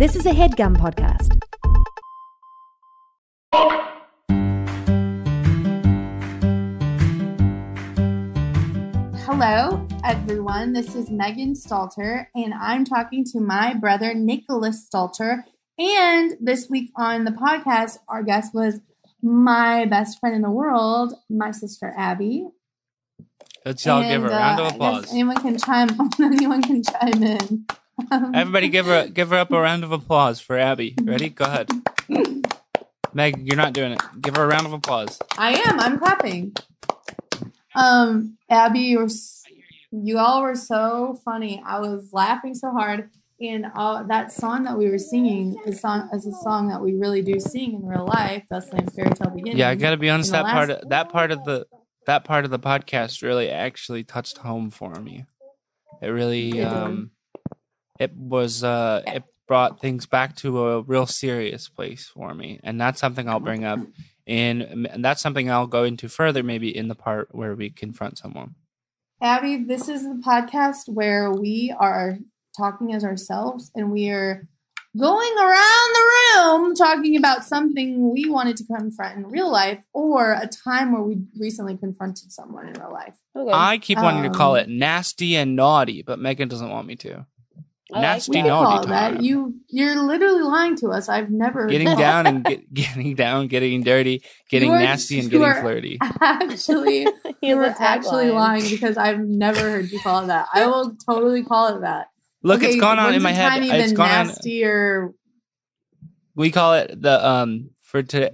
This is a headgum podcast. Hello, everyone. This is Megan Stalter, and I'm talking to my brother, Nicholas Stalter. And this week on the podcast, our guest was my best friend in the world, my sister, Abby. Let's all give her a round uh, of applause. Anyone can chime. Anyone can chime in. Everybody, give her give her up a round of applause for Abby. Ready? Go ahead. Meg, you're not doing it. Give her a round of applause. I am. I'm clapping. Um, Abby, you were you all were so funny. I was laughing so hard, and uh, that song that we were singing is song is a song that we really do sing in real life. That's like fairy tale beginning. Yeah, I gotta be honest. the That part, of, that part of the that part of the podcast really actually touched home for me. It really, um, it was, uh, it brought things back to a real serious place for me, and that's something I'll bring up. In, and that's something I'll go into further, maybe in the part where we confront someone. Abby, this is the podcast where we are talking as ourselves, and we are going around the room talking about something we wanted to confront in real life, or a time where we recently confronted someone in real life. Okay. I keep wanting to call Um, it nasty and naughty, but Megan doesn't want me to. I nasty We that. can naughty call it that. time. You you're literally lying to us. I've never heard Getting down and get, getting down, getting dirty, getting are- nasty, and getting flirty. Actually, you Here's were a tagline. actually lying because I've never heard you call it that. I will totally call it that. Look, Okay, it's gone on in my the head. time It's even gone on. nasty or We call it the um for today.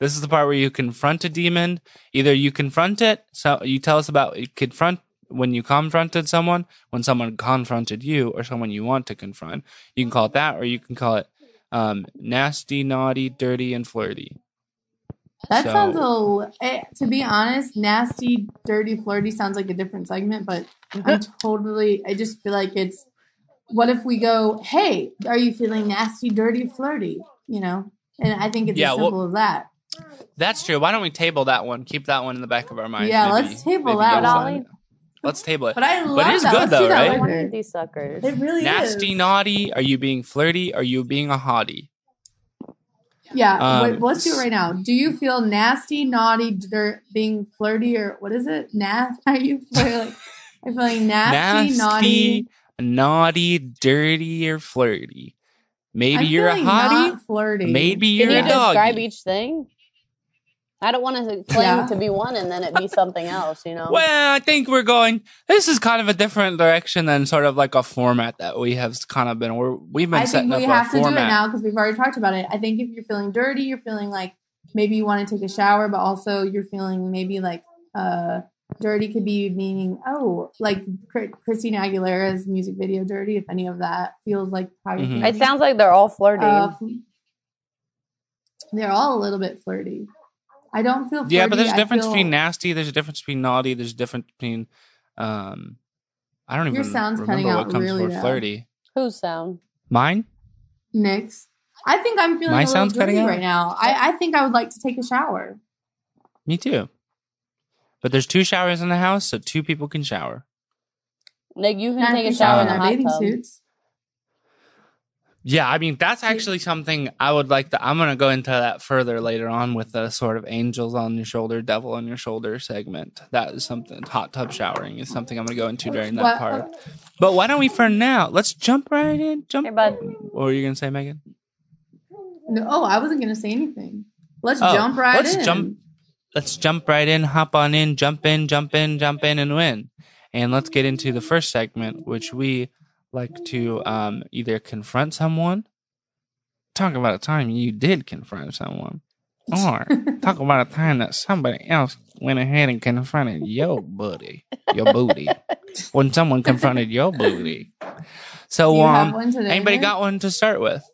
this is the part where you confront a demon. Either you confront it, so you tell us about you confront when you confronted someone, when someone confronted you, or someone you want to confront. You can call it that, or you can call it um nasty, naughty, dirty, and flirty. That So- sounds a l- eh, to be honest, nasty, dirty, flirty sounds like a different segment, but I'm totally I just feel like it's what if we go, "Hey, are you feeling nasty, dirty, flirty?" you know? And I think it's Yeah, as well- simple as that. That's true. Why don't we table that one? Keep that one in the back of our minds. Yeah, Maybe- let's table maybe that you'll one. find it. Let's table it. But I love But it is that. good Let's though, that right? What later. these suckers? It really Nasty, is. naughty. Are you being flirty? Are you being a hottie? Yeah, Um, wait, let's do it right now. Do you feel nasty, naughty, dirt, being flirty, or what is it? Nas? Are you feeling? I'm feeling nasty, naughty. naughty, dirty, or flirty. Maybe I'm you're a hottie. not flirty. Maybe you're Can you a describe doggy. each thing? I don't want to claim Yeah. to be one and then it be something else, you know? Well, I think we're going. This is kind of a different direction than sort of like a format that we have kind of been. We're, we've been I setting think we up have our to do it format. now because we've already talked about it. I think if you're feeling dirty, you're feeling like maybe you want to take a shower, but also you're feeling maybe like uh dirty could be meaning oh like Chr- Christina Aguilera's music video "Dirty." If any of that feels like how you're Mhm. It sounds like they're all flirty. Uh, they're all a little bit flirty. I don't feel flirty. Yeah, but there's a difference feel- between nasty. There's a difference between naughty. There's a difference between. Um, I don't Your even sound's remember cutting what out comes really for bad. flirty. Whose sound? Mine. Nick's. I think I'm feeling My a little sound's cutting dirty out? right now. I, I think I would like to take a shower. Me too. But there's two showers in the house, so two people can shower. Like you can Not take a shower in showering the hot bathing tub. suits. Yeah, I mean that's actually something I would like to. I'm gonna go into that further later on with the sort of angels on your shoulder, devil on your shoulder segment. That is something. Hot tub showering is something I'm gonna go into during that What- part. But why don't we for now? Let's jump right in. Jump. Hey, bud. What were you gonna say, Megan? No, oh, I wasn't going to say anything. Let's Oh, jump right let's in. jump- Let's jump right in. Hop on in. Jump in. Jump in. Jump in and win. And let's get into the first segment, which we like to um, either confront someone, talk about a time you did confront someone, or talk about a time that somebody else went ahead and confronted your buddy, your booty, when someone confronted your booty. So, you um, anybody got one to start with?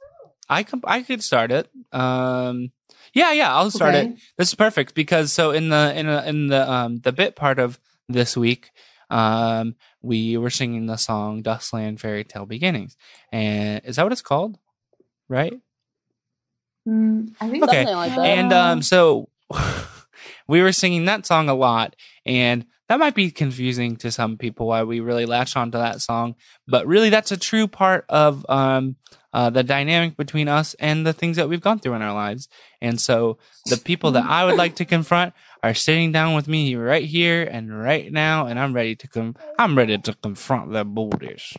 I I could start it. Um, yeah, yeah, I'll start it. This is perfect because so in the in a, in the um the bit part of this week, um, we were singing the song "Dustland Fairy Tale Beginnings," and is that what it's called? Right. Mm, I think Okay. Something like that. And um, so we were singing that song a lot, and that might be confusing to some people why we really latched onto that song. But really, that's a true part of um uh, the dynamic between us and the things that we've gone through in our lives. And so the people that I would like to confront are sitting down with me right here and right now, and I'm ready to come. I'm ready to confront their booties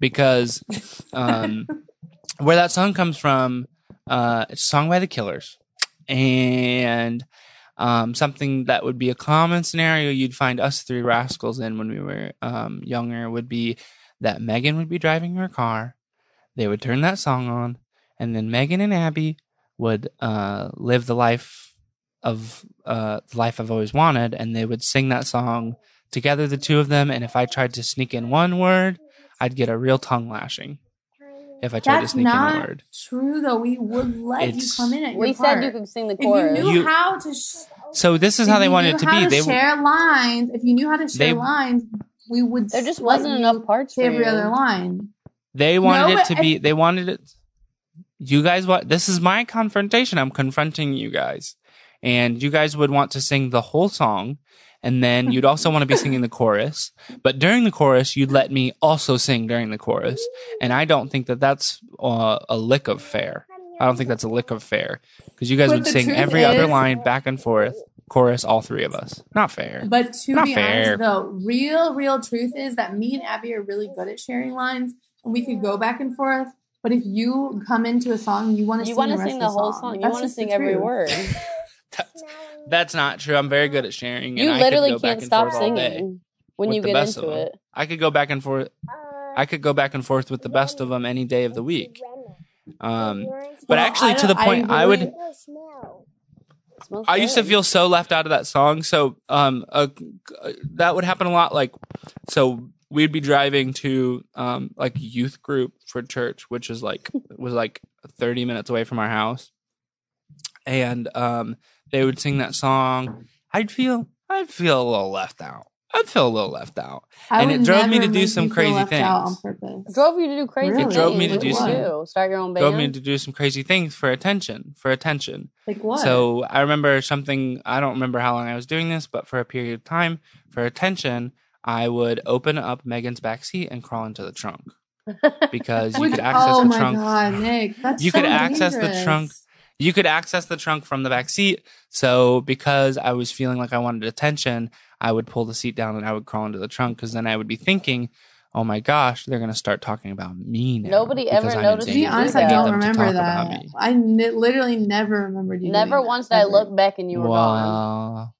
because um, where that song comes from, uh, it's a song by the Killers, and um, something that would be a common scenario you'd find us three rascals in when we were um, younger would be that Megan would be driving her car, they would turn that song on, and then Megan and Abby would uh, live the life of uh, the life I've always wanted, and they would sing that song together, the two of them. And if I tried to sneak in one word, I'd get a real tongue lashing. If I tried That's to sneak in a word, true, though. We would let you come in at we your said part. you could sing the chorus. If you chorus. knew You- how to, sh- so this is if how they you wanted knew it to how be. To They w- share lines. If you knew how to share They- lines, we would. there just let wasn't you enough parts Say for every you. other line. They wanted No, it to but be. They wanted it. You guys, what? This is my confrontation. I'm confronting you guys, and you guys would want to sing the whole song, and then you'd also want to be singing the chorus. But during the chorus, you'd let me also sing during the chorus, and I don't think that that's uh, a lick of fair. I don't think that's a lick of fair because you guys But would sing truth every other line back and forth, chorus, all three of us. Not fair. But to Not be fair. honest, the real, real truth is that me and Abby are really good at sharing lines, and we could go back and forth. But if you come into a song, you want to You want to sing sing the whole song. You want to sing every truth. word. That's, that's not true. I'm very good at sharing. You and I could literally can't stop forth all day. singing when you get into it. I could go back and forth. I could go back and forth with the best of them any day of the week. Um, but actually, to the point, I, would. really- It smells I used to feel so left out of that song. So, um, uh, that would happen a lot. Like, so we'd be driving to um like youth group for church, which is like was like thirty minutes away from our house, and um they would sing that song. I'd feel I'd feel a little left out. I'd feel a little left out. I And it drove me to do some crazy left on things. purpose. drove you to do crazy Really? things. It drove me to do did some- do? Start your own band. Drove me to do some crazy things for attention. For attention. Like what? So I remember something. I don't remember how long I was doing this, but for a period of time, for attention, I would open up Megan's back seat and crawl into the trunk because you could access oh the my trunk. god, Nick, that's You so could access the trunk. You could access the trunk from the back seat. So because I was feeling like I wanted attention, I would pull the seat down and I would crawl into the trunk because then I would be thinking, "Oh my gosh, they're gonna start talking about me now." Nobody ever I'm noticed To insane be you and honest, I I need that. don't remember that. me. I literally never remembered you. Never doing that, once did I ever. look back and you were gone. Well,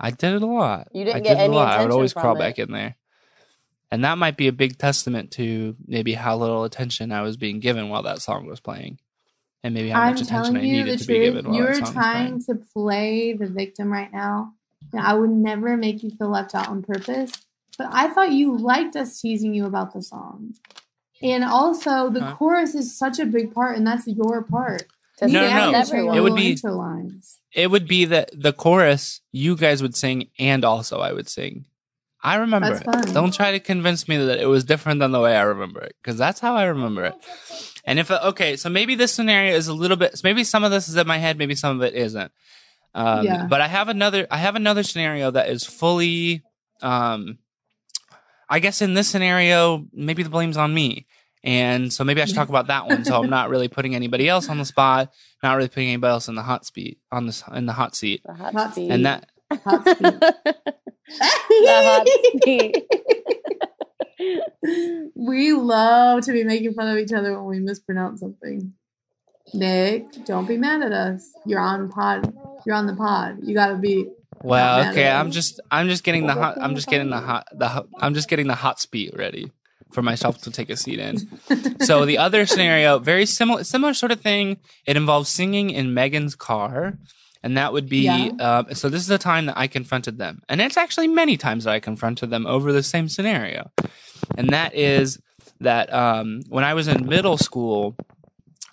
I did it a lot. You didn't I get did it any a lot. I would always from crawl it. back in there. And that might be a big testament to maybe how little attention I was being given while that song was playing. And maybe how I'm much attention telling I you needed the to be given truth. while You're that was trying to play the victim right now. And I would never make you feel left out on purpose. But I thought you liked us teasing you about the song. And also, the Huh? chorus is such a big part, and that's your part. To No, sing no, with no. everyone. It would be- intro lines. It would be that the chorus you guys would sing and also I would sing. I remember That's it. fun. Don't try to convince me that it was different than the way I remember it because that's how I remember it. And if okay, so maybe this scenario is a little bit. Maybe some of this is in my head. Maybe some of it isn't. Um, Yeah. But I have another. I have another scenario that is fully. Um, I guess in this scenario, maybe the blame's on me, and so maybe I should talk about that one. So I'm not really putting anybody else on the spot. Not really putting anybody else in the hot seat on this in the hot seat. The hot Hot seat. And that Hot seat. the hot seat. we love to be making fun of each other when we mispronounce something. Nick, don't be mad at us. You're on pod. You're on the pod. You gotta be. Well, okay. I'm just I'm just getting the hot I'm just getting the hot the hot, I'm just getting the hot speed ready for myself to take a seat in. so the other scenario, very similar similar sort of thing. It involves singing in Megan's car. And that would be Yeah. uh, so. This is the time that I confronted them, and it's actually many times that I confronted them over the same scenario. And that is that um, when I was in middle school,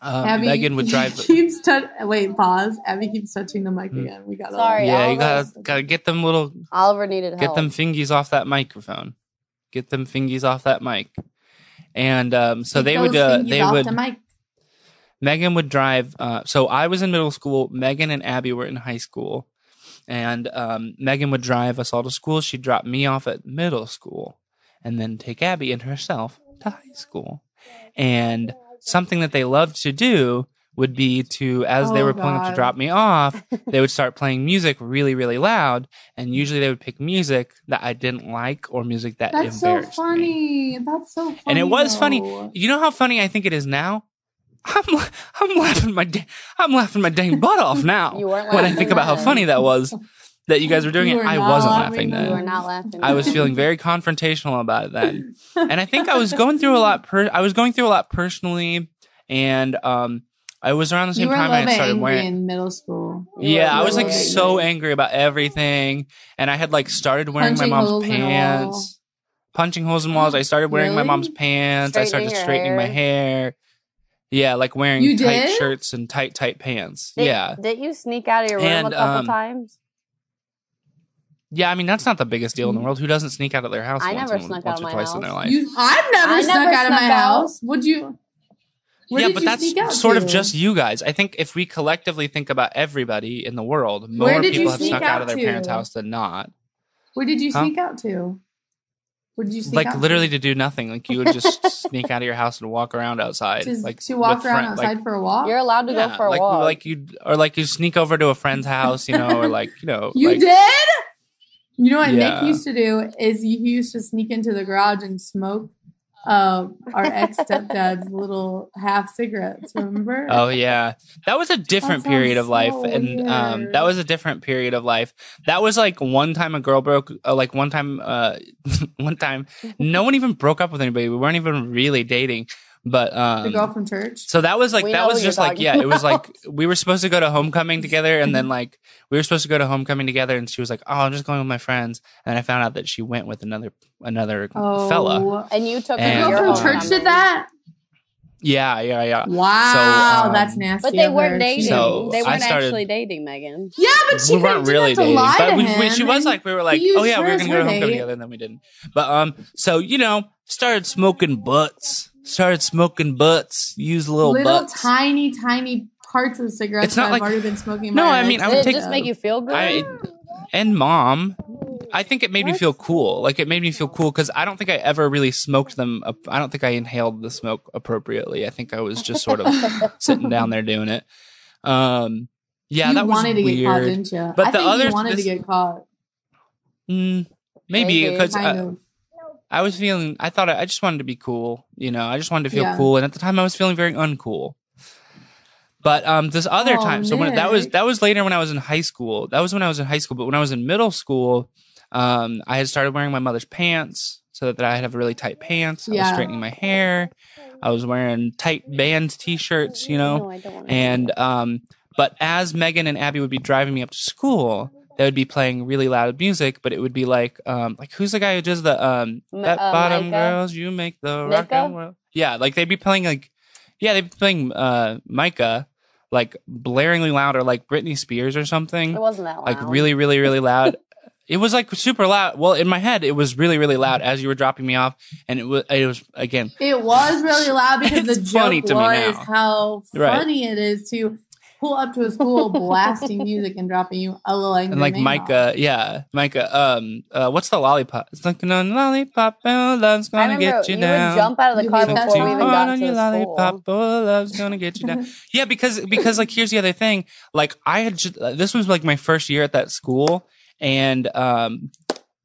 um, Abby Megan would drive. keeps touch. Wait, pause. Abby keeps touching the mic Hmm. again. We got. Sorry, yeah, all you gotta gotta get them little Oliver needed Get help. them fingies off that microphone. Get them fingies off that mic. And um, so they would uh, they would The mic. Megan would drive. Uh, so I was in middle school. Megan and Abby were in high school, and um, Megan would drive us all to school. She'd drop me off at middle school, and then take Abby and herself to high school. And something that they loved to do would be to as they Oh, were pulling up to drop me off they would start playing music really really loud and usually they would pick music that i didn't like or music that embarrassed me. That's so embarrassed me funny. That's so funny. And it was funny. you know how funny i think it is now i'm, I'm laughing my i'm laughing my dang butt off now You weren't when i think about how funny that was that you guys were doing You it were i wasn't laughing laughing then. You were not laughing. I was feeling very confrontational about it then. And I think I was going through a lot per- I was going through a lot personally and um I was around the same time I started angry wearing in middle school. You Yeah, I was like really so angry. angry about everything and I had like started wearing Punching my mom's holes in a wall. pants. Punching holes in walls. I started wearing my mom's pants. I started Straightening straightening my hair. Yeah, like wearing You tight did? shirts and tight tight pants. Did, yeah. Did you sneak out of your room And, a couple um, times? Yeah, I mean that's not the biggest deal in the world. Who doesn't sneak out of their house I once, never in- snuck once out or of my twice in their house. life? You, I've never I snuck never out of my snuck out. house. Would you? Where yeah, but that's sneak out sort of just you guys. I think if we collectively think about everybody in the world, Where more did you people have sneak snuck out out of their to? parents' house than not. Where did you Huh? sneak out to? Where did you sneak like out literally to? to do nothing. Like you would just sneak out of your house and walk around outside. to, like to walk around friend- outside like, for a walk. You're allowed to yeah, go for a like, walk. Like you or like you sneak over to a friend's house, you know, or like you know, you like, did? You know what Yeah. Nick used to do is he used to sneak into the garage and smoke uh, our ex stepdad's little half cigarettes. Remember? Oh yeah, that was a different period of life, so and um, that was a different period of life. That was like one time a girl broke, uh, like one time, uh, one time, no one even broke up with anybody. We weren't even really dating, but um, the girl from church. So that was like We that was just like talking yeah, it was like we were supposed to go to homecoming together, and then like we were supposed to go to homecoming together, and she was like, "Oh, I'm just going with my friends," and I found out that she went with another another Oh, fella. and you took The And, her girl to from church homecoming. did that. Yeah, yeah, yeah. Wow, um, that's nasty. But they weren't dating. So, they weren't started- actually dating, Megan. Yeah, but she we weren't really have to dating, lie but to we, we, him she was like, we were like, oh yeah, we were gonna go to homecoming together, and then we didn't. But um, so you know, started smoking butts, started smoking butts, use little, little butts. tiny, tiny parts of cigarettes It's not that like- I've already been smoking. No, my I mean, I would Did it take- just make you feel good? I and mom. I think it made me feel cool. Like it made me feel cool because I don't think I ever really smoked them. up- I don't think I inhaled the smoke appropriately. I think I was just sort of sitting down there doing it. Um, yeah, you that was wanted to get caught, weird. didn't you? But I the think other- you wanted this- to get caught. Mm, maybe Maybe, because Kind I, was feeling. I thought I, I just wanted to be cool. You know, I just wanted to feel Yeah. cool, and at the time I was feeling very uncool. But um, this other Oh, time, so when that was that was later when I was in high school. That was when I was in high school. But when I was in middle school, um, I had started wearing my mother's pants so that I'd have really tight pants. I was Yeah. straightening my hair. I was wearing tight band t-shirts, you know. No, I don't. And um, but as Megan and Abby would be driving me up to school, they would be playing really loud music, but it would be like um, like who's the guy who does the um, that uh, bottom Mika? girls you make the rock Mika? and roll. Yeah, like they'd be playing like yeah they'd be playing uh Mika like blaringly loud or like Britney Spears or something it wasn't that loud. like really really really loud. It was like super loud. Well, in my head, it was really, really loud as you were dropping me off, and it was, it was again, It was really loud because the It's funny to me was how Right. funny it is to pull up to a school blasting music and dropping you a little angry and like name Mika, yeah, Mika. Um, uh, what's the lollipop? It's like no lollipop, oh, love's gonna get you, you down. would jump out of the You car before we song? even got on to your lollipop, school. oh, love's gonna get you down. yeah, because because like here's the other thing. Like I had just, this was like my first year at that school, and um,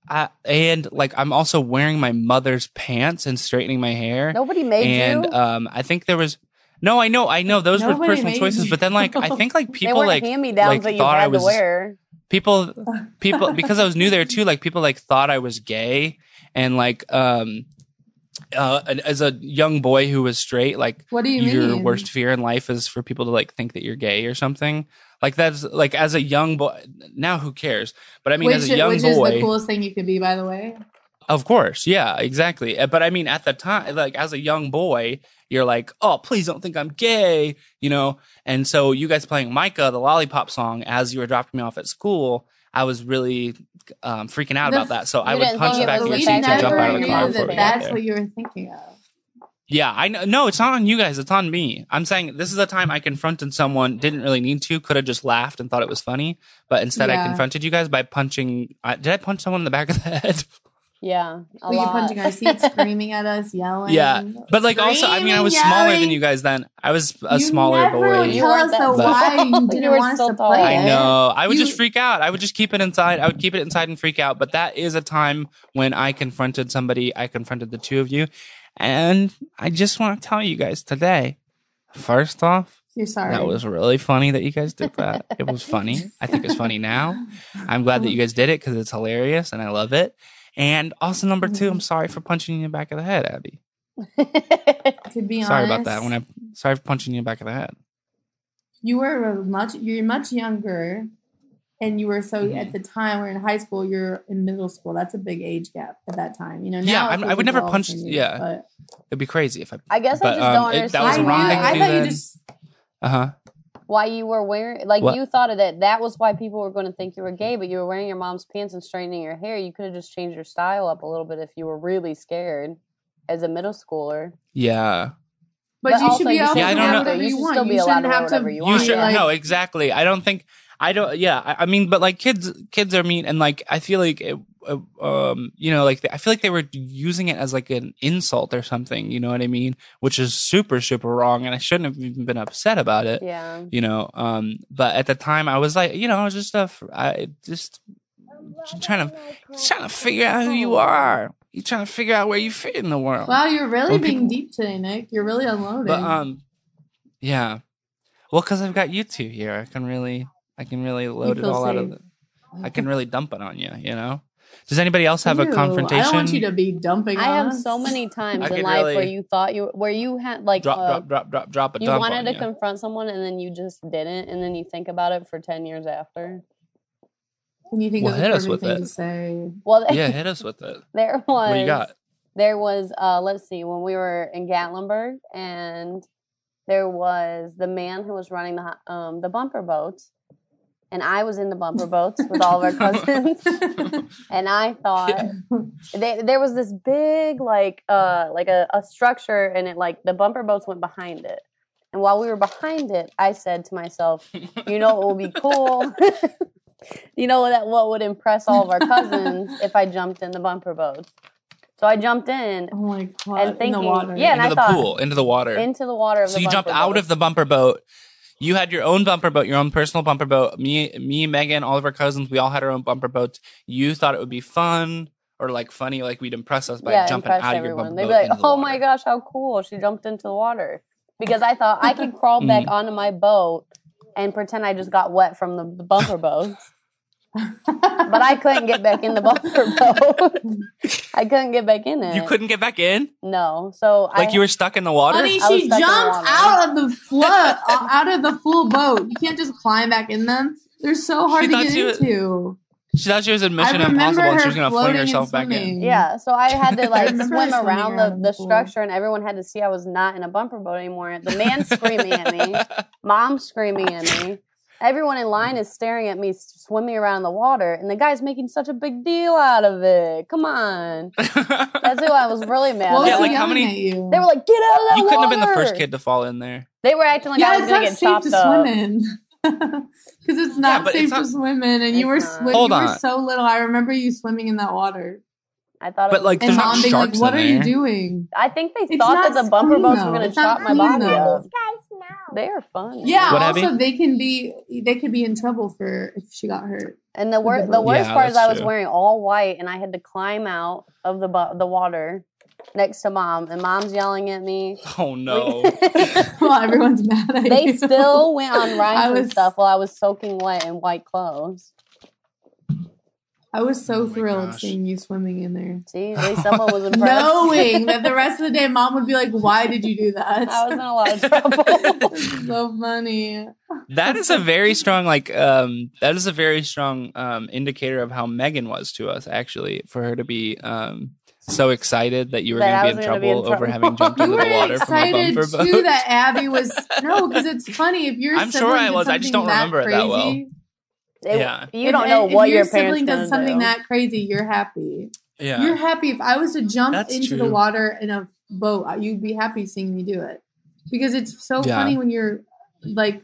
I and like I'm also wearing my mother's pants and straightening my hair. Nobody made and you. um, I think there was no, I know, I know, those were personal choices. But then, like, I think like people like hand me downs like, that you thought I was- to wear. people, people because I was new there too. Like people like thought I was gay, and like um, uh, as a young boy who was straight, like What do you your mean? worst fear in life is for people to like think that you're gay or something. Like that's like as a young boy. Now who cares? But I mean, which as a young which boy, is the coolest thing you could be, by the way. of course, yeah, exactly. Uh, But I mean, at the time, like as a young boy, you're like, oh, please don't think I'm gay, you know. And so you guys playing Mika, the Lollipop song, as you were dropping me off at school, I was really um, freaking out The- about that. So I would punch it back in the seat to jump out of the car knew young before that that's what you were thinking of. Yeah, I know. No, it's not on you guys. It's on me. I'm saying this is the time I confronted someone. Didn't really need to. Could have just laughed and thought it was funny. But instead, I confronted you guys by punching. I, did I punch someone in the back of the head? Yeah, a we get lot. punching our seats, screaming at us, yelling. Yeah, But like also, I mean, I was Screaming, smaller than you guys then. I was a You smaller never boy. would You tell weren't us that why you You didn't were want us to tall. play. I know. I would You- just freak out. I would just keep it inside. I would keep it inside and freak out. But that is a time when I confronted somebody. I confronted the two of you. And I just want to tell you guys today, first off, You're sorry. that was really funny that you guys did that. it was funny. I think it's funny now. I'm glad that you guys did it because it's hilarious and I love it. And also, number two, I'm sorry for punching you in the back of the head, Abby. to be honest. Sorry about that. When I sorry for punching you in the back of the head. you were much you're much younger and you were so Mhm. at the time we're in high school you're in middle school that's a big age gap at that time you know now Yeah, I'm- I would never punch- the yeah. but It'd be crazy if I. I guess But, I just um, don't it- understand that was I, wrong knew, thing to I do thought you then. just Uh huh. Why you were wearing like What? you thought of that that was why people were going to think you were gay, but you were wearing your mom's pants and straightening your hair. You could have just changed your style up a little bit if you were really scared as a middle schooler. Yeah. but, But you also should be you able should to I don't know. whatever You you want still be you shouldn't have to whatever you You want. should yeah. no exactly. I don't think I don't. Yeah, I, I mean, but like kids, kids are mean, and like I feel like, it, um, you know, like I feel like they were using it as like an insult or something. You know what I mean? Which is super, super wrong, and I shouldn't have even been upset about it. Yeah. You know, um, but at the time I was like, you know, I was just a, f- I just trying to, just trying to figure out who you are. You're trying to figure out where you fit in the world. wow you're really Well, being people- deep today nick you're really unloading But um, yeah. Well, because I've got you two here, I can really, I can really load it feel all out of. The, I can really dump it on you. You know. Does anybody else have Ew, a confrontation? i don't want you to be dumping I on have so many times in could life where you thought you where you had like drop, uh, drop, drop, drop, drop a dump. you dump wanted on to you. confront someone and then you just didn't and then you think about it for 10 years after. and you think Well, hit us with thing it. to say Well, yeah, hit us with it. there was What you got? there was uh let's see when we were in gatlinburg and there was the man who was running the um the bumper boats and i was in the bumper boats with all of our cousins. And i thought they, there was this big like uh like a, a structure and it like the bumper boats went behind it. And while we were behind it i said to myself you know what would be cool? You know that what would impress all of our cousins if i jumped in the bumper boats? So i jumped in oh my god And in thinking- the water. yeah, and into I the thought- pool, into the water. into the water of so the you jumped bumper out of the bumper boat. You had your own bumper boat, your own personal bumper boat. Me, me, Megan, all of our cousins, we all had our own bumper boats. You thought it would be fun or like funny, like we'd impress us by yeah, jumping out of your everyone. bumper They'd boat. be like, "Oh water." my gosh, how cool! She jumped into the water." Because I thought I could crawl Mm. back onto my boat and pretend I just got wet from the, the bumper boats, but I couldn't get back in the bumper boat. I couldn't get back in it. You couldn't get back in, No, so like I, you were stuck in the water. Honey, I she stuck in the jumped out of the flood, out of the full boat. You can't just climb back in them. They're so hard She to get she was- into. She thought she was in Mission Impossible and she was gonna fling floating and herself back in. Yeah, so I had to like swim around around the, the the pool. structure, and everyone had to see I was not in a bumper boat anymore. The man screaming at me, mom screaming at me. Everyone in line is staring at me swimming around in the water, and the guy's making such a big deal out of it. Come on, that's who I was really mad. What was Yeah, like, how many- They were like, "Get out of that you couldn't have been the first kid to fall in there. They were acting like yeah, I was it's gonna not get safe chopped to up. swim in. Because it's not but safe it's to swim in, and you were It's not. swi- Hold you were so little. I remember you swimming in that water, I thought, But, it was like, and There's not mom being like, sharks "What in are you doing?" I think they It's thought that the bumper boats though. were gonna chop my clean, body though. up. They are fun. Yeah. What, also, Abby? they can be they could be in trouble for if she got hurt. And the With wor- the the worst Yeah, part is that's I was true. wearing all white and I had to climb out of the bu- the water next to mom and mom's yelling at me. Oh no! well, everyone's mad at me. they you. still went on rides I and was- stuff while I was soaking wet in white clothes. I was so Oh thrilled gosh. seeing you swimming in there. See, at least someone was impressed. Knowing that the rest of the day, mom would be like, "Why did you do that?" I was in a lot of trouble. So funny. that is a very strong like um that is a very strong um indicator of how Megan was to us actually for her to be um so excited that you were going to be in gonna be in trouble over having jumped You into the water from a excited bumper too boat. that Abby was no, because it's funny if you're. I'm sure I was, I just don't remember it that well. Crazy, It- Yeah. You don't know if what your your parents sibling does something do. that crazy. You're happy. yeah. You're happy if I was to jump That's into the water in a boat. You'd be happy seeing me do it because it's so Yeah. funny when you're like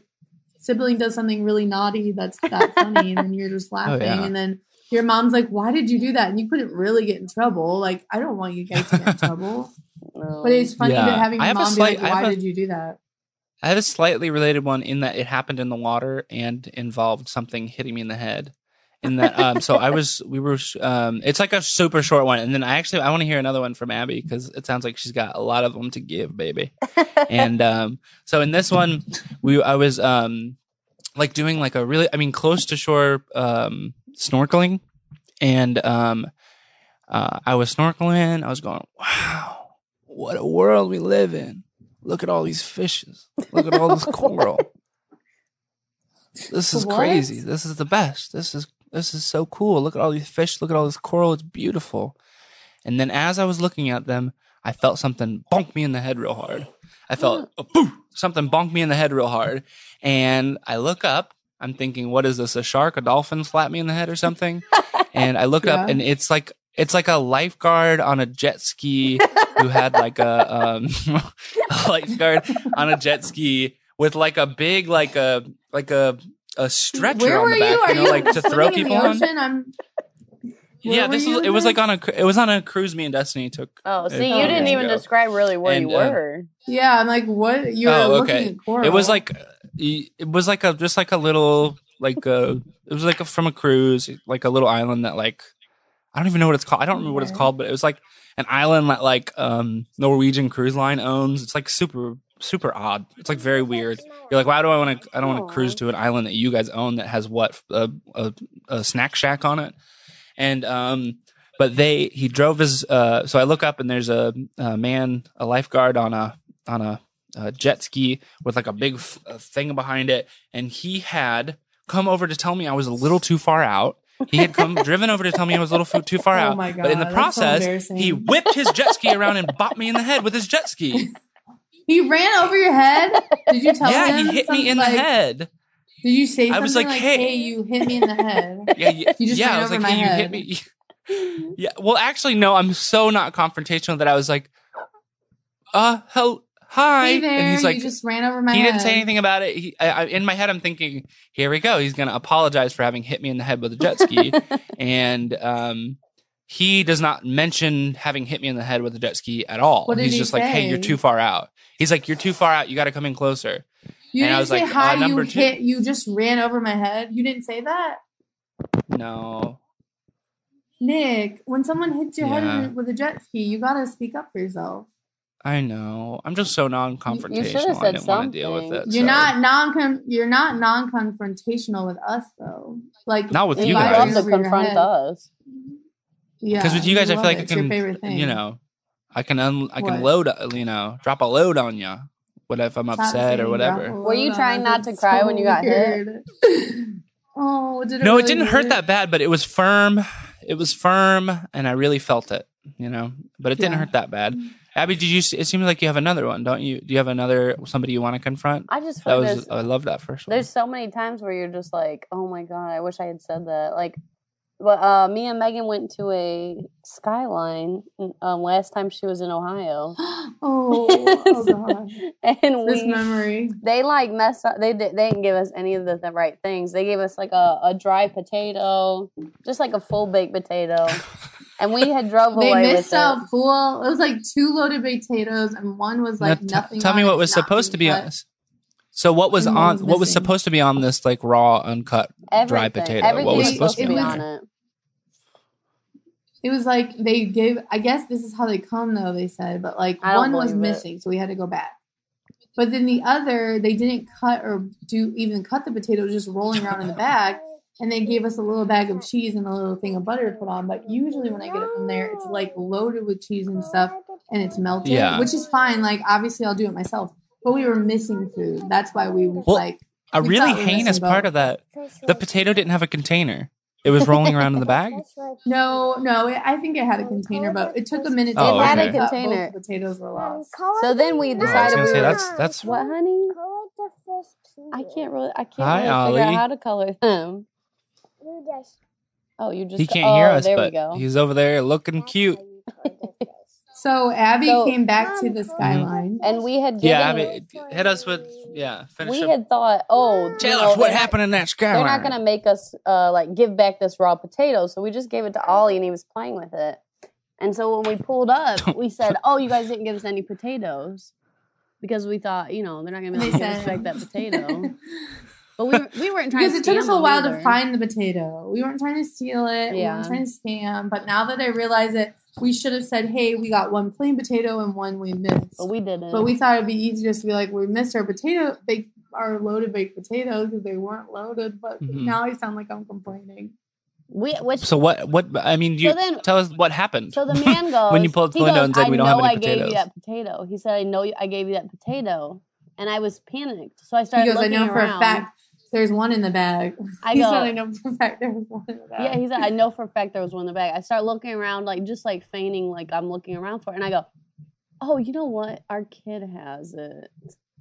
sibling does something really naughty that's that funny, and then you're just laughing, Oh, yeah. and then your mom's like, "Why did you do that?" And you couldn't really get in trouble. Like, I don't want you guys to get in trouble. But it's funny Yeah. to having your have a mom slight- be like, "Why a- did you do that?" I have a slightly related one in that it happened in the water and involved something hitting me in the head. In that, um, so I was, we were, um, it's like a super short one, and then I actually I want to hear another one from Abby because it sounds like she's got a lot of them to give, baby. and um, so in this one, we I was um, like doing like a really, I mean, close to shore um, snorkeling, and um, uh, I was snorkeling. I was going, wow, what a world we live in. Look at all these fishes. Look at all this coral. This is What? crazy. This is the best. This is this is so cool. Look at all these fish. Look at all this coral. It's beautiful. And then as I was looking at them, I felt something bonk me in the head real hard. I felt a boom, something bonk me in the head real hard. And I look up. I'm thinking, what is this? A shark? A dolphin slap me in the head or something? and I look up and it's like it's like a lifeguard on a jet ski who had like a um a lifeguard on a jet ski with like a big like a like a a stretcher Where on were the back, you? You know, you like to throw swimming in people the on. I'm. Where Yeah, this was it was like on a it was on a cruise me and Destiny took. oh, see, you didn't even ago. describe really where And, you uh, were. Yeah, I'm like, what? you were Oh, looking okay. at coral. It was like it was like a just like a little like a it was like a, from a cruise like a little island that like I don't even know what it's called. I don't remember what it's called, but it was like an island that like um Norwegian Cruise Line owns. It's like super super odd. It's like very weird. You're like, why do I want to? I don't want to cruise to an island that you guys own that has what a, a, a snack shack on it, and um. But they he drove his uh so I look up and there's a, a man a lifeguard on a on a, a jet ski with like a big f- thing behind it and he had come over to tell me I was a little too far out. He had come driven over to tell me I was a little f- too far Oh out. my but in the God, that's so process, he whipped his jet ski around and bopped me in the head with his jet ski. He ran over your head. Did you tell me? yeah, him? he hit me in like- the head. Did you say something I was like, like, "Hey." "Hey, you hit me in the head"? Yeah, yeah, You just yeah. I was like, my hey, you hit me. Yeah. Well, actually, no. I'm so not confrontational that I was like, uh, hel- hi, Hey there, and he's like, you just ran over my he head. didn't say anything about it. He, I, I, in my head, I'm thinking, here we go. He's going to apologize for having hit me in the head with a jet ski, and um, he does not mention having hit me in the head with a jet ski at all. What did He's he just like, hey, you're too far out. He's like, you're too far out. You got to come in closer. You and didn't was say like, hi. uh, you two. hit. You just ran over my head. You didn't say that, No, Nick. When someone hits your Yeah. head with a jet ski, you gotta speak up for yourself. I know. I'm just so non-confrontational. I said didn't want to deal with something. it. You're so- not non. You're not non-confrontational with us though. Like Not with you you if I guys. love ran to over your confront us. Yeah, because with you guys, I feel like it. I can, you know, I can un- I can What? load, you know, drop a load on you. What if I'm Stop upset or whatever? Were you trying not to cry so when you got hit? oh, did it no, it didn't hurt hurt? that bad, but it was firm. It was firm, and I really felt it. You know, but it didn't Yeah. hurt that bad. Abby, did you? It seems like you have another one, don't you? Do you have another somebody you want to confront? I just That was. I love that first one. there's so many times where you're just like, oh my god, I wish I had said that. Like, but uh, me and Megan went to a Skyline um, last time she was in Ohio, oh, oh god, and this we memory. they like messed up. They did. They didn't give us any of the, the right things. They gave us like a, a dry potato, just like a full baked potato, and we had drove They away missed out it. full. It was like two loaded potatoes, and one was Now, like t- nothing. tell me what was supposed to be on cut. this. So what was on? was what was supposed to be on this like raw, uncut? dry potato. What Everything was was supposed supposed to to be be on on it. It was like they gave. I guess this is how they come, though. They said, but like one was believe it. missing, so we had to go back. But then the other, they didn't cut or do even cut the potato, just rolling around in the bag. And they gave us a little bag of cheese and a little thing of butter to put on. But usually when I get it from there, it's like loaded with cheese and stuff, and it's melted, Yeah. which is fine. Like obviously, I'll do it myself. But we were missing food. That's why we like. A We really thought we heinous part both. of that, the potato didn't have a container. It was rolling around in the bag. No, no, it, I think it had a container, but it took a minute. to Oh, get had a it. I thought container. Both potatoes were lost. So then we I was decided gonna we say that's that's What, honey? I can't really. I can't Hi, really figure out how to color them. Oh, you just. he can't oh, hear us, there we but go. he's over there looking cute. So Abby So- came back to the skyline. And we had given, Yeah, I mean, hit us with yeah. Finish we up. had thought, oh, Tell us what happened in that skyline. They're not gonna make us uh, like give back this raw potato, so we just gave it to Ollie, and he was playing with it. And so when we pulled up, we said, "Oh, you guys didn't give us any potatoes," because we thought, you know, they're not gonna be They able to give us back that potato. But we were, we weren't trying because to it took us a them while to find the potato. We weren't trying to steal it. We weren't trying to scam. But now that I realize it, we should have said, "Hey, we got one plain potato and one we missed." But we didn't. But we thought it'd be easy just to be like, "We missed our potato, baked, our loaded baked potatoes because they weren't loaded." But Mhm. now I sound like I'm complaining. we which So what? What? I mean, you So then- tell us what happened. So the man goes When you pulled up the window goes, and said, "We don't have any I gave you that potato. He said, I know you, I gave you that potato. And I was panicked. So I He started goes, "I looking know for a around. fact there's one in the bag." I go- "I know for a fact there was one in the bag." Yeah, he said, I know for a fact there was one in the bag. I start looking around, like just like feigning like I'm looking around for it. And I go, Oh, you know what? Our kid has it.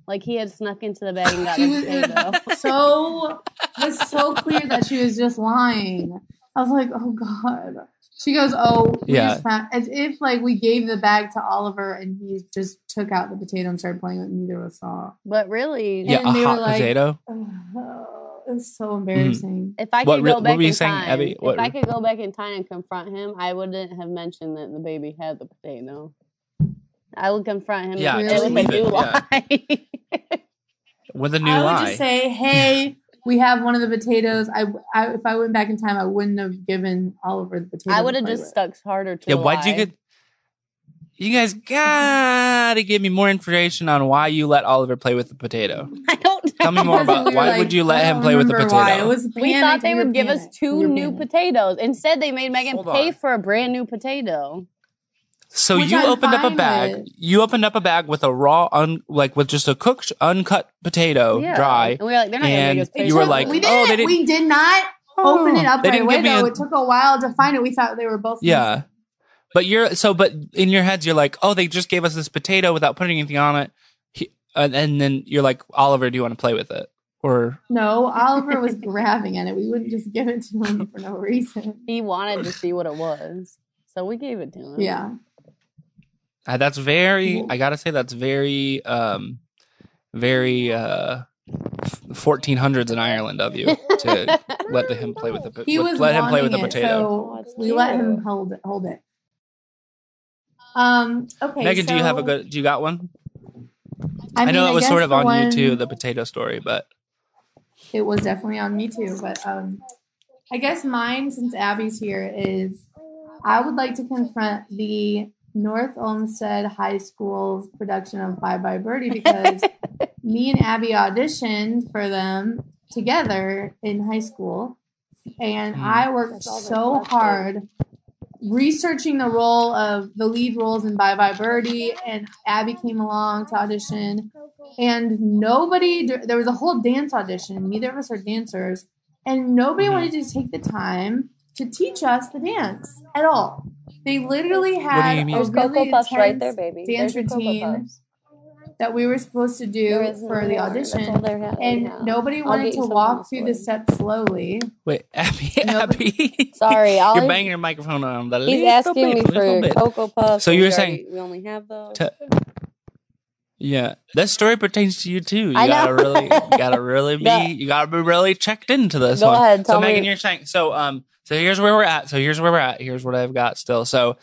Like he had snuck into the bag and got the potato. so it was so clear that she was just lying. I was like, oh god. She goes, oh, we Yeah. just found as if like we gave the bag to Oliver and he just took out the potato and started playing with it. Neither of us saw. But really, yeah, and a they were hot like- potato. Oh, it was so mm-hmm. embarrassing. if I What could re- go what back were you in saying, time, Abby? What- if I could go back in time and confront him, I wouldn't have mentioned that the baby had the potato. I would confront him Yeah, with, just with a new it, yeah. lie. With a new I would lie. just say, hey, we have one of the potatoes. I, I if I went back in time, I wouldn't have given Oliver the potato. I would have just with. stuck harder to yeah, why'd you get? You guys gotta give me more information on why you let Oliver play with the potato. I don't know. Tell me more about we why like, would you let him play with the potato? why. It was We thought they were would give us two We new panicked. potatoes. Instead, they made Megan Hold pay on. for a brand new potato. So Which you I'm opened up a bag. with. You opened up a bag with a raw, un, like with just a cooked, uncut potato, yeah. dry. And we were like, they're not going to and make us pay you were like, we oh, didn't, they didn't- we did not open it oh. up right away though. a- it took a while to find it. We thought they were both Yeah. missing. But you're so, but in your heads, you're like, oh, they just gave us this potato without putting anything on it, he, and, and then you're like, Oliver, do you want to play with it? Or No, Oliver was grabbing at it. We wouldn't just give it to him for no reason. He wanted to see what it was. So we gave it to him. Yeah. Uh, that's very, I gotta say, that's very, um, very uh, 1400s in Ireland of you to let the, him play with the He with- was let him play with the wanting it, potato. Oh, so we let him hold it. Hold it. Um. Okay. Megan, do you have a good? Do you got one? I, I, know mean, it was sort of the on you too, the potato story, but It was definitely on me too, but um, I guess mine, since Abby's here, is I would like to confront the North Olmsted High School's production of Bye Bye Birdie because me and Abby auditioned for them together in high school, and Mm. I worked so hard researching the role of the lead roles in Bye Bye Birdie, and Abby came along to audition. And nobody there was a whole dance audition. Neither of us are dancers. And nobody Mhm. wanted to take the time to teach us the dance at all they literally had you mean? a There's Cocoa really Puffs right intense there, baby. dance There's routine that we were supposed to do for the more. That's all audition there ha- we and have. nobody wanted to walk through the the steps slowly wait, Abby, Nobody- Abby, Sorry, you're banging your microphone on the He's little asking bit, me for bit. Cocoa Puffs. So you were saying- we only have those. To- Yeah, that story pertains to you too. You I know. gotta really, gotta really be, Go- you gotta be really checked into this Go one. ahead, So tell Megan, me. you're saying so. Um, so here's where we're at. So here's where we're at. Here's what I've got still. So,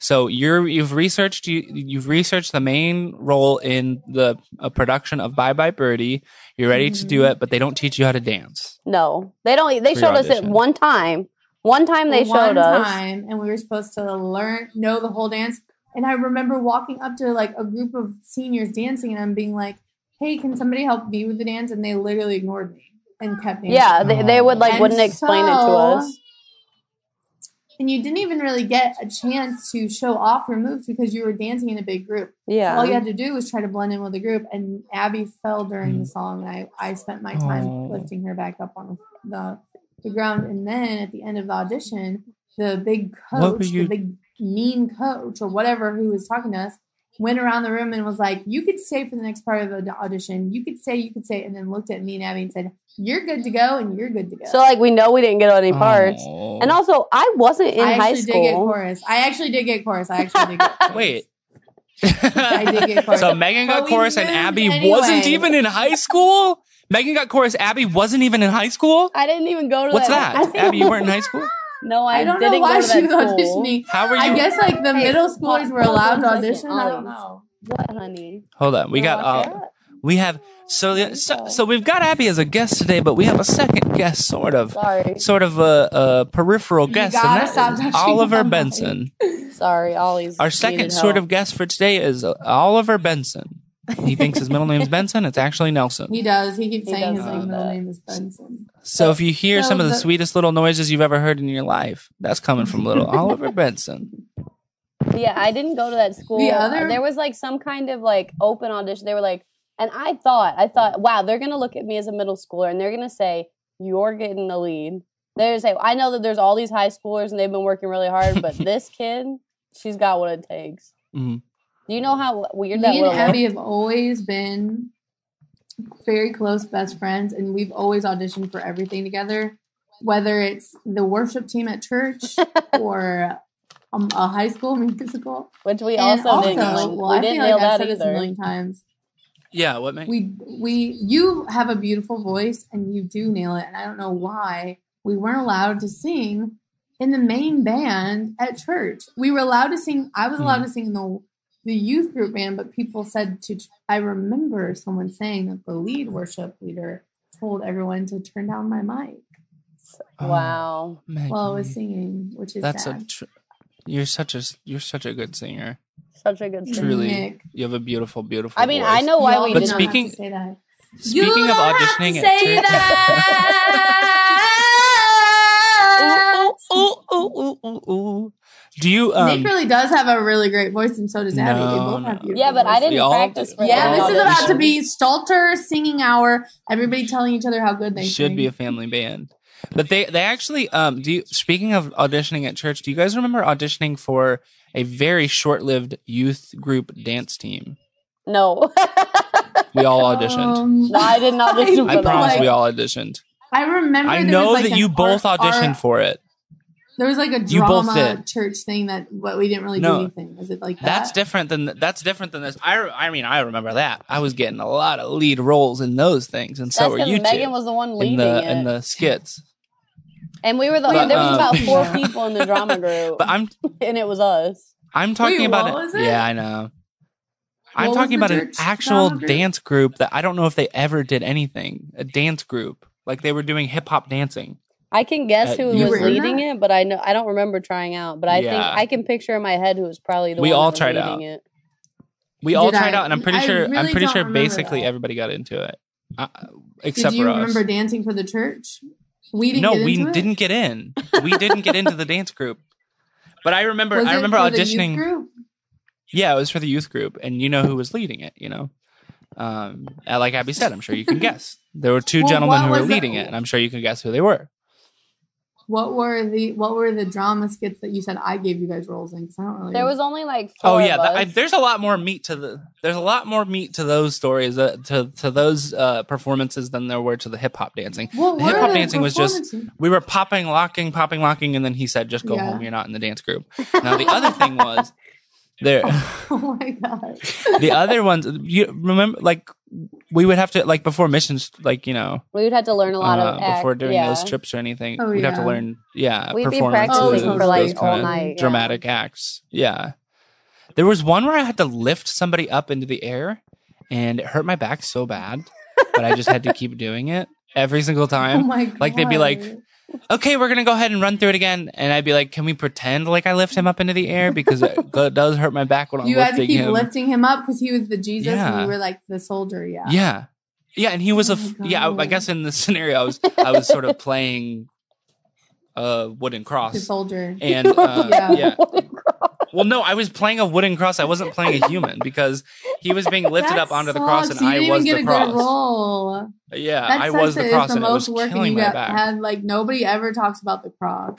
so you're you've researched you you've researched the main role in the uh, production of Bye Bye Birdie. You're ready to do Mhm. it, but they don't teach you how to dance. No, they don't. They For your showed us it one time. One time they one showed us. time and we were supposed to learn know the whole dance and i remember walking up to like a group of seniors dancing and i'm being like hey can somebody help me with the dance and they literally ignored me and kept dancing. Yeah, they, they would like And wouldn't explain it to us. and you didn't even really get a chance to show off your moves because you were dancing in a big group Yeah. all you had to do was try to blend in with the group and abby fell during Mm. the song and i, I spent my time Oh. lifting her back up on the, the ground and then at the end of the audition the big coach you- the big mean coach or whatever who was talking to us went around the room and was like you could stay for the next part of the audition you could say you could say and then looked at me and abby and said you're good to go and you're good to go So like we know we didn't get any parts. Oh. And also I wasn't in I high actually did get school. chorus. I actually did get chorus. I actually did get chorus. wait, I did get chorus. so Megan got we chorus, and Abby anyway. wasn't even in high school. Megan got chorus. Abby wasn't even in high school. I didn't even go to What's that. that? Abby, you weren't in high school. No, I, I don't didn't know why she that was school. auditioning. How were you? I guess like the Hey, middle schoolers pause- were allowed to audition. I don't know. What, honey? Hold on, we got. wanna Uh, watch we have. So, so so we've got Abby as a guest today, but we have a second guest, sort of, Sorry, sort of a, a peripheral guest, gotta and stop that is touching Oliver my mic. Benson. sorry. Ollie's Our second sort help. of guest for today is uh, Oliver Benson. He thinks his middle name is Benson. It's actually Nelson. He does. He keeps He saying his middle that. name is Benson. So if you hear So some of the the- sweetest little noises you've ever heard in your life, that's coming from little Oliver Benson. Yeah, I didn't go to that school. The other- there was like some kind of like open audition. They were like, and I thought, I thought, wow, they're gonna look at me as a middle schooler and they're gonna say, "You're getting the lead." They're gonna say, "I know that there's all these high schoolers and they've been working really hard, but this kid, she's got what it takes." Mhm. Do you know how weird that Me and Abby look? have always been very close best friends, and we've always auditioned for everything together, whether it's the worship team at church or um, a high school musical. Which we And also, didn't. win. well, we I didn't feel nail like I've that said this a million times. Yeah, what mate? We we you have a beautiful voice, and you do nail it. And I don't know why we weren't allowed to sing in the main band at church. We were allowed to sing. I was allowed to sing in the the youth group band, but people said to. I remember someone saying that the lead worship leader told everyone to turn down my mic Oh, Wow. Maggie, while I was singing, which is that's sad. a. Tr- you're such a you're such a good singer. Such a good True. thing. truly- Nick, You have a beautiful, beautiful. I mean, voice. I know why y'all we did But not didn't. have speaking- to say that. Speaking You of don't have auditioning to at say church. that. ooh, ooh, ooh, ooh, ooh, ooh. Do you um? Nick really does have a really great voice, and so does Abby. they both have no. beautiful Yeah, but I didn't We all practice for Yeah, this is about to be Stalter singing hour. Everybody telling each other how good they should sing. be a family band. But they they actually um do you speaking of auditioning at church, do you guys remember auditioning for a very short-lived youth group dance team? No. We all auditioned. Um, No, I did not audition I for promise that. we all auditioned. I remember. I know like that you both art- auditioned art- for it. There was like a drama church thing that, but we didn't really No. do anything. Was it like that? That's different than that's different than this. I I mean I remember that. I was getting a lot of lead roles in those things, and so That's were you Megan two was the one in leading the it. in the skits. and we were the But, there was um, about four people in the drama group. But I'm and it was us. I'm talking Wait, about what was it? Yeah, I know. I'm talking about an actual group? dance group that I don't know if they ever did anything. A dance group. Like they were doing hip hop dancing. I can guess who was were leading it, but I know I don't remember trying out. But I think I can picture in my head who was probably the We one all tried leading out. it. We all Did tried I- out and I'm pretty I sure I'm pretty sure basically that. everybody got into it. Uh, Did except you for us. remember dancing for the church? We didn't. no, get we into it? didn't get in. We didn't get into the dance group. But I remember Was I it remember for the youth auditioning. group? Yeah, it was for the youth group, and you know who was leading it. You know, um, like Abby said, I'm sure you can guess. There were two Well, gentlemen who were was the- leading it, and I'm sure you can guess who they were. What were the What were the drama skits that you said I gave you guys roles in? Because I don't really. There was only like four Oh yeah, of th- I, there's a lot more meat to the. There's a lot more meat to those stories, uh, to to those uh, performances than there were to the hip hop dancing. What the hip-hop dancing was just- We were popping, locking, popping, locking, and then he said, "Just go Yeah. home. You're not in the dance group." Now the other thing was there. Oh my god! the other ones, you remember, like we would have to like before missions, like you know, we would have to learn a lot uh, of act, before doing yeah. those trips or anything. Oh, we'd have to learn, yeah, We'd be practicing for, like, all of night, yeah. dramatic acts. Yeah, there was one where I had to lift somebody up into the air, and it hurt my back so bad, but I just had to keep doing it every single Oh time. my god! Like, they'd be like, okay, we're gonna go ahead and run through it again, and I'd be like, can we pretend like I lift him up into the air because it does hurt my back when I'm you had lifting to keep him. lifting him up because he was the Jesus and you were like the soldier. Yeah. Yeah. Yeah, and he was Oh a yeah. I, I guess in this scenario, I was I was sort of playing a wooden The cross, soldier. and uh, Yeah. yeah. Well, no, I was playing a wooden cross. I wasn't playing a human because he was being lifted That up onto the cross, and you I didn't was even the get a good cross. role. Yeah, That I was the cross, the and it was most work killing you my got back. had like nobody ever talks about the cross.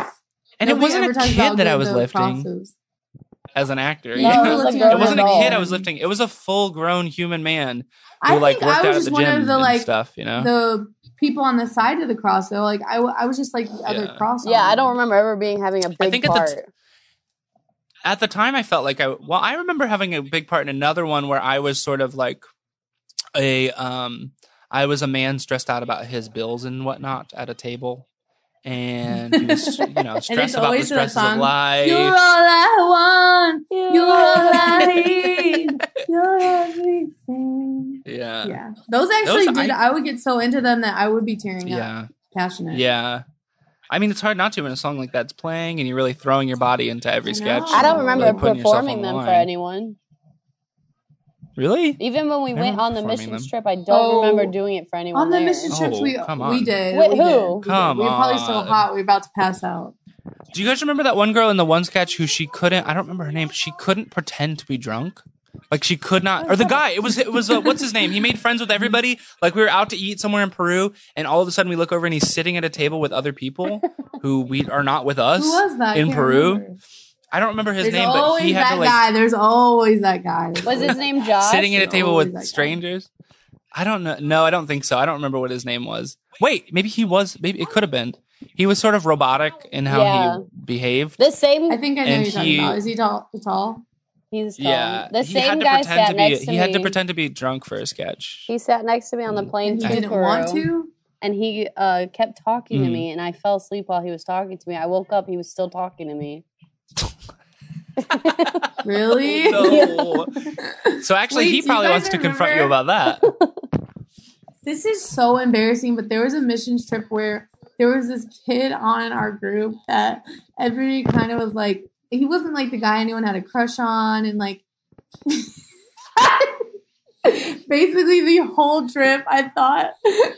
and it wasn't a kid that I was lifting crosses. as an actor. No, yeah. it was a it wasn't a kid I was lifting. It was a full-grown human man who I like worked I out was at just the one gym of the and like stuff. You know, the people on the side of the cross though. Like I, w- I was just like the other cross. Yeah. I don't remember ever being having a big think at the part. t- at the time I felt like I well I remember having a big part in another one where I was sort of like a um I was a man stressed out about his bills and whatnot at a table. And he was, you know, stressed about the always to that stresses of life. You're all I want. You're all I need. You're everything. yeah. Yeah, those actually Those- did. I- I, would get so into them that I would be tearing up, Yeah. passionate. Yeah. I mean, it's hard not to when a song like that's playing and you're really throwing your body into every I sketch. I don't remember really performing them for anyone. Really? Even when we I went on the performing mission them. trip, I don't Oh, remember doing it for anyone. On the there. mission trips, Oh, we come we did. Wait, we who? Did. We did. Come We were probably so hot. We were about to pass out. Do you guys remember that one girl in the one sketch who she couldn't? I don't remember her name. But she couldn't pretend to be drunk. Like she could not, or the guy. It was it was uh, what's his name? He made friends with everybody. Like we were out to eat somewhere in Peru, and all of a sudden we look over and he's sitting at a table with other people who we are not with us. Who was that? In Peru? remember. I don't remember his There's name, but always he had that to like guy. There's always that guy. Was his name Josh? sitting at a table always with that guy. strangers. I don't know. No, I don't think so. I don't remember what his name was. Wait, maybe he was. Maybe it could have been. He was sort of robotic in how Yeah. he behaved. The same. I think I know And who you're talking he- about. Is he tall? Tall? He's tall. Yeah, The he same had to guy pretend sat to be. next to He me. had to pretend to be drunk for a sketch. He sat next to me on the plane And to he didn't Peru, want to. and he uh, kept talking to Mhm. me, and I fell asleep while he was talking to me. I woke up, he was still talking to me. Really? No. So actually, Wait, he probably guys wants to confront you about that. This is so embarrassing, but there was a missions trip where there was this kid on our group that everybody kind of was like, he wasn't like the guy anyone had a crush on, and like, basically the whole trip, I thought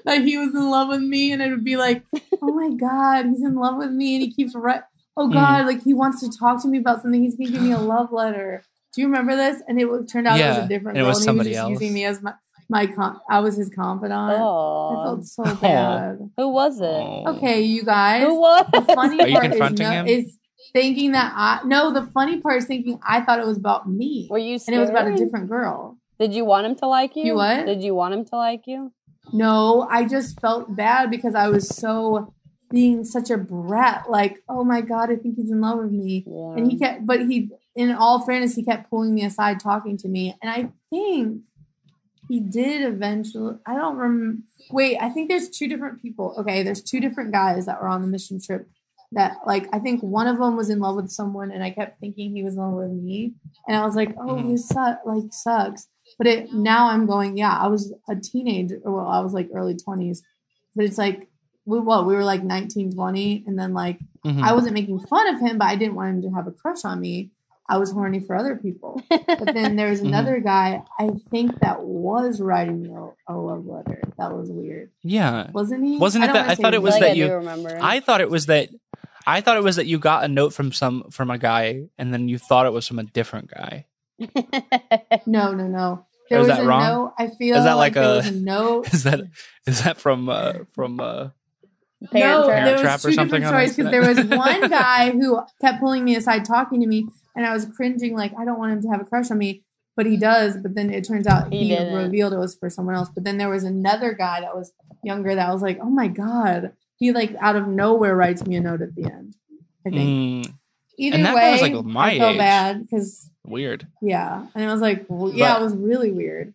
that he was in love with me, and it would be like, oh my god, he's in love with me, and he keeps right. Oh Mm. god, like he wants to talk to me about something. He's gonna give me a love letter. Do you remember this? And it w- turned out it was a different and it girl, was and somebody he was just else. using me as my my con- I was his confidant. Oh. I felt so bad. who was it? Okay, you guys. Who was? The funny Are you part is, confronting no, him? is thinking that I no. The funny part is thinking I thought it was about me, Were you and it was about a different girl. Did you want him to like you? You what? Did you want him to like you? No, I just felt bad because I was so being such a brat. Like, oh my god, I think he's in love with me. Yeah. And he kept, but he, in all fairness, he kept pulling me aside, talking to me, and I think he did eventually. I don't remember. Wait, I think there's two different people. Okay, there's two different guys that were on the mission trip. That like I think one of them was in love with someone, and I kept thinking he was in love with me, and I was like, oh, Mhm. this suck, like sucks. But it now I'm going, yeah, I was a teenager. Well, I was like early twenties, but it's like we what we were like 19, 20, and then like Mhm. I wasn't making fun of him, but I didn't want him to have a crush on me. I was horny for other people. But then there was Mhm. another guy, I think that was writing me a, a love letter. That was weird. yeah. Wasn't he? Wasn't it don't that- I thought it was like that I you- remember. I thought it was that. I thought it was that you got a note from some from a guy, and then you thought it was from a different guy. No, no, no. Or There is was that a wrong? note. I feel Is that like, like there a- was a note. Is that is that from uh, from uh, Parent no, Trap. there Trap was two different stories because there was one guy who kept pulling me aside, talking to me, and I was cringing, like I don't want him to have a crush on me, but he does. But then it turns out He he, revealed it was for someone else. But then there was another guy that was younger that was like, oh my god, he like out of nowhere writes me a note at the end. I think mm, either and that way, guy was, like, my I felt age. bad because weird? yeah, and I was like, well, yeah, But- it was really weird.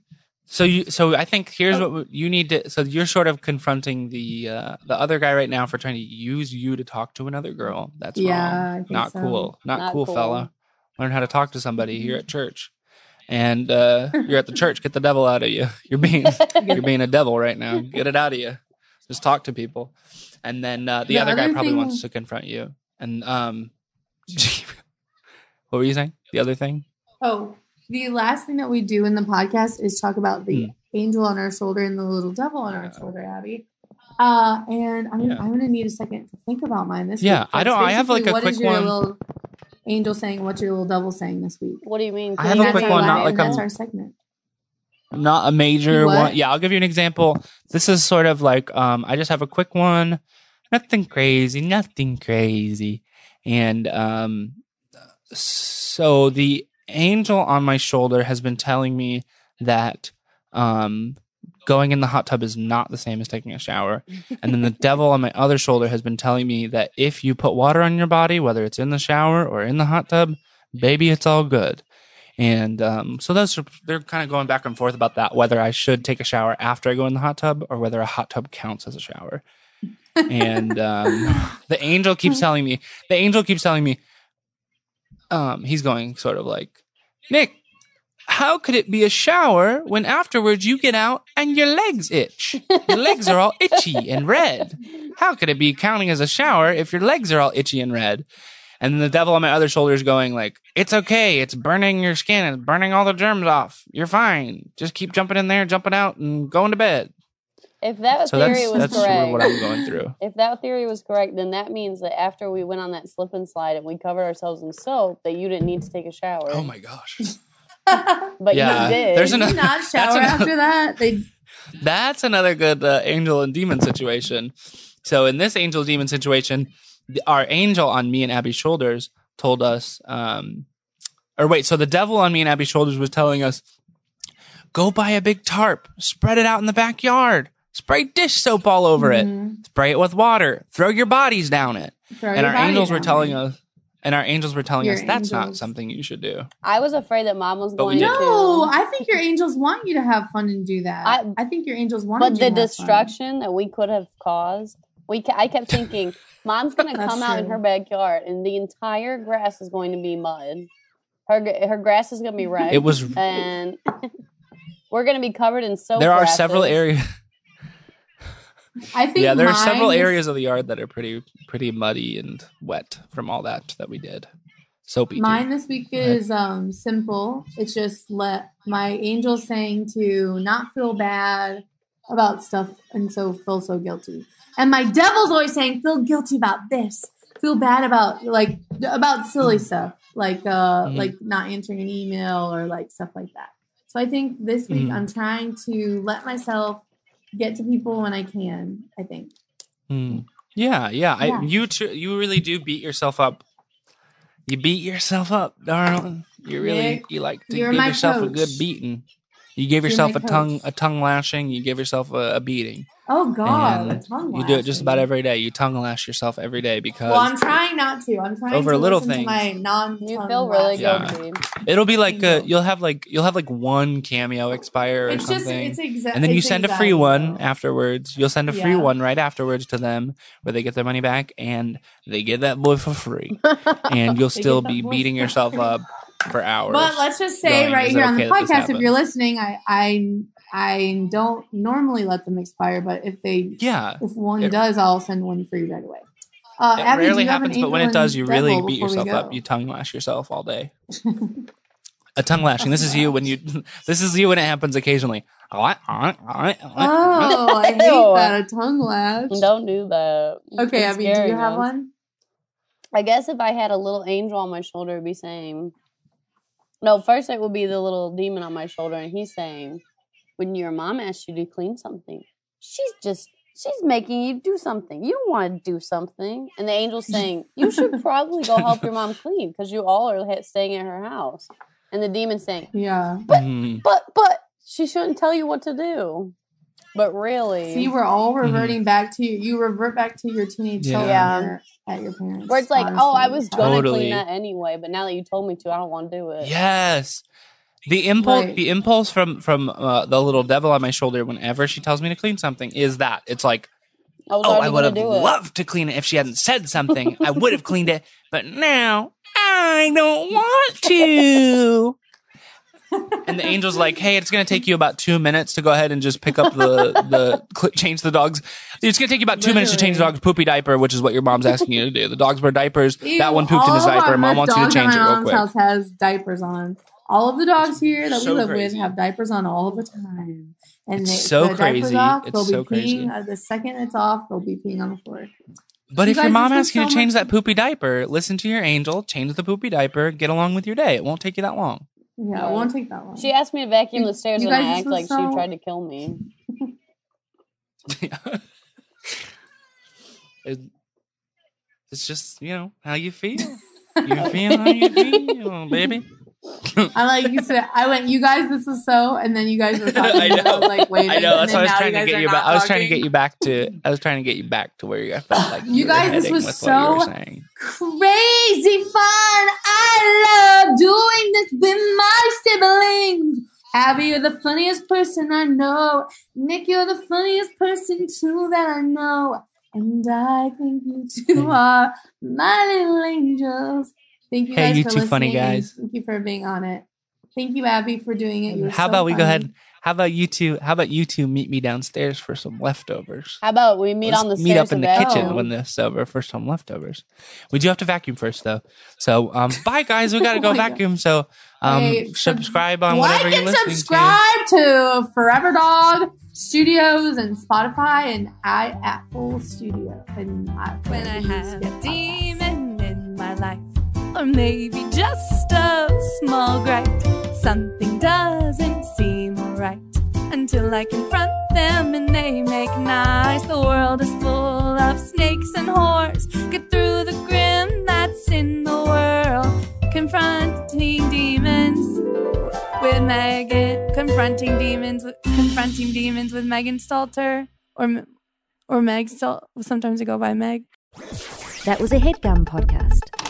So you so I think here's Oh. what you need to. So you're sort of confronting the uh, the other guy right now for trying to use you to talk to another girl. That's Yeah, I think Not so. cool. Not, Not cool, cool. fella. Learn how to talk to somebody here at church. And uh, you're at the church. Get the devil out of you. You're being you're being a devil right now. Get it out of you. Just talk to people. And then uh, the, The other guy other probably thing- wants to confront you. And um, what were you saying? The other thing? Oh, the last thing that we do in the podcast is talk about the Hmm. angel on our shoulder and the little devil on our Yeah. shoulder, Abby. Uh, and I'm, Yeah. I'm going to need a second to think about mine this Yeah, week. Yeah, I don't- I have, like, a what is quick your one. little angel saying? What's your little devil saying this week? What do you mean? I have you a And quick that's one, our- not like that's a- our segment. Not a major What? one. Yeah, I'll give you an example. This is sort of like um, I just have a quick one. Nothing crazy, nothing crazy. And um, so the angel on my shoulder has been telling me that um, going in the hot tub is not the same as taking a shower. And then the devil on my other shoulder has been telling me that if you put water on your body, whether it's in the shower or in the hot tub, baby, it's all good. And um, so those are, they're kind of going back and forth about that whether I should take a shower after I go in the hot tub or whether a hot tub counts as a shower. and um, the angel keeps telling me, the angel keeps telling me, um, he's going sort of like, Nick, how could it be a shower when afterwards you get out and your legs itch? Your legs are all itchy and red. How could it be counting as a shower if your legs are all itchy and red? And then the devil on my other shoulder is going like, "It's okay. It's burning your skin. It's burning all the germs off. You're fine. Just keep jumping in there, jumping out, and going to bed." If that So theory that's was that's sort of correct, what I'm going through. if that theory was correct, then that means that after we went on that slip and slide and we covered ourselves in soap, that you didn't need to take a shower. Oh my gosh, but Yeah, you did. there's Did an- you not shower another- after that? They that's another good uh, angel and demon situation. So in this angel demon situation, the, our angel on me and Abby's shoulders told us, um, or wait, so the devil on me and Abby's shoulders was telling us, go buy a big tarp, spread it out in the backyard, spray dish soap all over it, Mhm. spray it with water, throw your bodies down it. Throw and our angels were telling there. us, and our angels were telling Your us that's not something you should do. I was afraid that mom was But going did. to. No, I think your angels want you to have fun and do that. I- I, think your angels want but you the to have fun. destruction that we could have caused, we ca- I kept thinking, mom's gonna That's come out in her backyard and the entire grass is going to be mud. Her her grass is gonna be red. It was. and we're gonna be covered in soap. There are grasses. several areas. I think Yeah, there are several areas of the yard that are pretty pretty muddy and wet from all that that we did. Soapy. too. Mine this week is um simple. It's just let my angel saying to not feel bad about stuff and so feel so guilty. And my devil's always saying feel guilty about this. Feel bad about like about silly stuff like uh Mhm. like not answering an email or like stuff like that. So I think this week Mhm. I'm trying to let myself get to people when I can. I think. Hmm. Yeah, yeah. Yeah. I, you tr- you really do beat yourself up. You beat yourself up, darling. You really you like to you're give yourself a good beating. You give yourself a tongue a tongue lashing. You give yourself a, a beating. Oh God, tongue You do it just about every day. You tongue lash yourself every day because Well, I'm trying not to. I'm trying Over to little listen things. to my non. You feel really good. Yeah. it'll be like uh, Bingo. you'll have like you'll have like one cameo expire or It's just something. it's exactly. and then you send a free one afterwards. You'll send a free Yeah. one right afterwards to them where they get their money back and they get that boy for free. and you'll still be beating yourself up for hours. But let's just say going, right "Is it here on the okay that this podcast, if you're listening, I I I don't normally let them expire, but if they yeah, if one It- does, I'll send one free right away. Uh, it Abby, rarely you have an happens, but when it does, you really beat yourself up. You tongue lash yourself all day. A tongue lashing. This is you when you. This is you when it happens occasionally. Oh, I hate that a tongue lash. Don't do that. Okay, It's Abby, do scary, you have man. one? I guess if I had a little angel on my shoulder, it'd be saying, no, first it would be the little demon on my shoulder, and he's saying, when your mom asks you to clean something, she's just, she's making you do something. You don't want to do something. And the angel's saying, you should probably go help your mom clean because you all are staying at her house. And the demon's saying, Yeah. Mhm. but, but, she shouldn't tell you what to do. But really, See, we're all reverting back to you. You revert back to your teenage Yeah. self Yeah. at your parents. where it's like, oh, I was gonna Totally. clean that anyway, but now that you told me to, I don't want to do it. Yes. The impulse, Right. the impulse from from uh, the little devil on my shoulder whenever she tells me to clean something is that it's like, I oh, I would have it. loved to clean it if she hadn't said something. I would have cleaned it, but now I don't want to. and the angel's like, "Hey, it's going to take you about two minutes to go ahead and just pick up the the cl- change the dogs. It's going to take you about two minutes to change the dog's poopy diaper, which is what your mom's asking you to do. The dogs wear diapers. Ew, that one pooped in his diaper. Mom wants you to change it real quick. house has diapers on. All of the dogs here that So we live crazy. with have diapers on all the time. And It's they, so the diapers crazy. Off, It's they'll so be crazy. peeing. Uh, the second it's off, they'll be peeing on the floor. But You if your mom asks is you to change much- that poopy diaper, listen to your angel, change the poopy diaper, get along with your day. It won't take you that long. Yeah, Right. it won't take that long. She asked me to vacuum the stairs, you and I act like so- she tried to kill me. It- it's just, you know, how you feel. You feel how you feel, baby. I like you said. I went, you guys, this is so, and then you guys were talking. I know. Like, wait. I know. That's why I was trying to get you back. I was trying to get you back to. I was trying to get you back to where you felt like You were guys, this was what you so-. Crazy fun. I love doing this with my siblings. Abby, you're the funniest person I know. Nick, you're the funniest person too that I know. And I think you two hmm. are my little angels. Thank you Hey, guys you for two funny listening, and guys. Thank you for being on it. Thank you, Abby, for doing it. You were How so about we go ahead? How about you two? How about you two meet me downstairs for some leftovers? How about we meet Let's on the meet stairs up in the kitchen Vacuum? when this is over for some leftovers. We do have to vacuum first though. So um bye guys, we gotta Oh go God. vacuum. So um Hey, sub- subscribe on like whatever you're and listening subscribe to. Forever Dog Studios and Spotify and I Apple Studio and I, when I have a podcasts. demon in my life, or maybe just a small gripe. Something doesn't seem right until I confront them and they make nice. The world is full of snakes and whores. Get through the grim that's in the world. Confronting demons with Megan. Confronting demons. With, confronting demons with Megan Stalter or or Meg. Sometimes I go by Meg. That was a headgum podcast.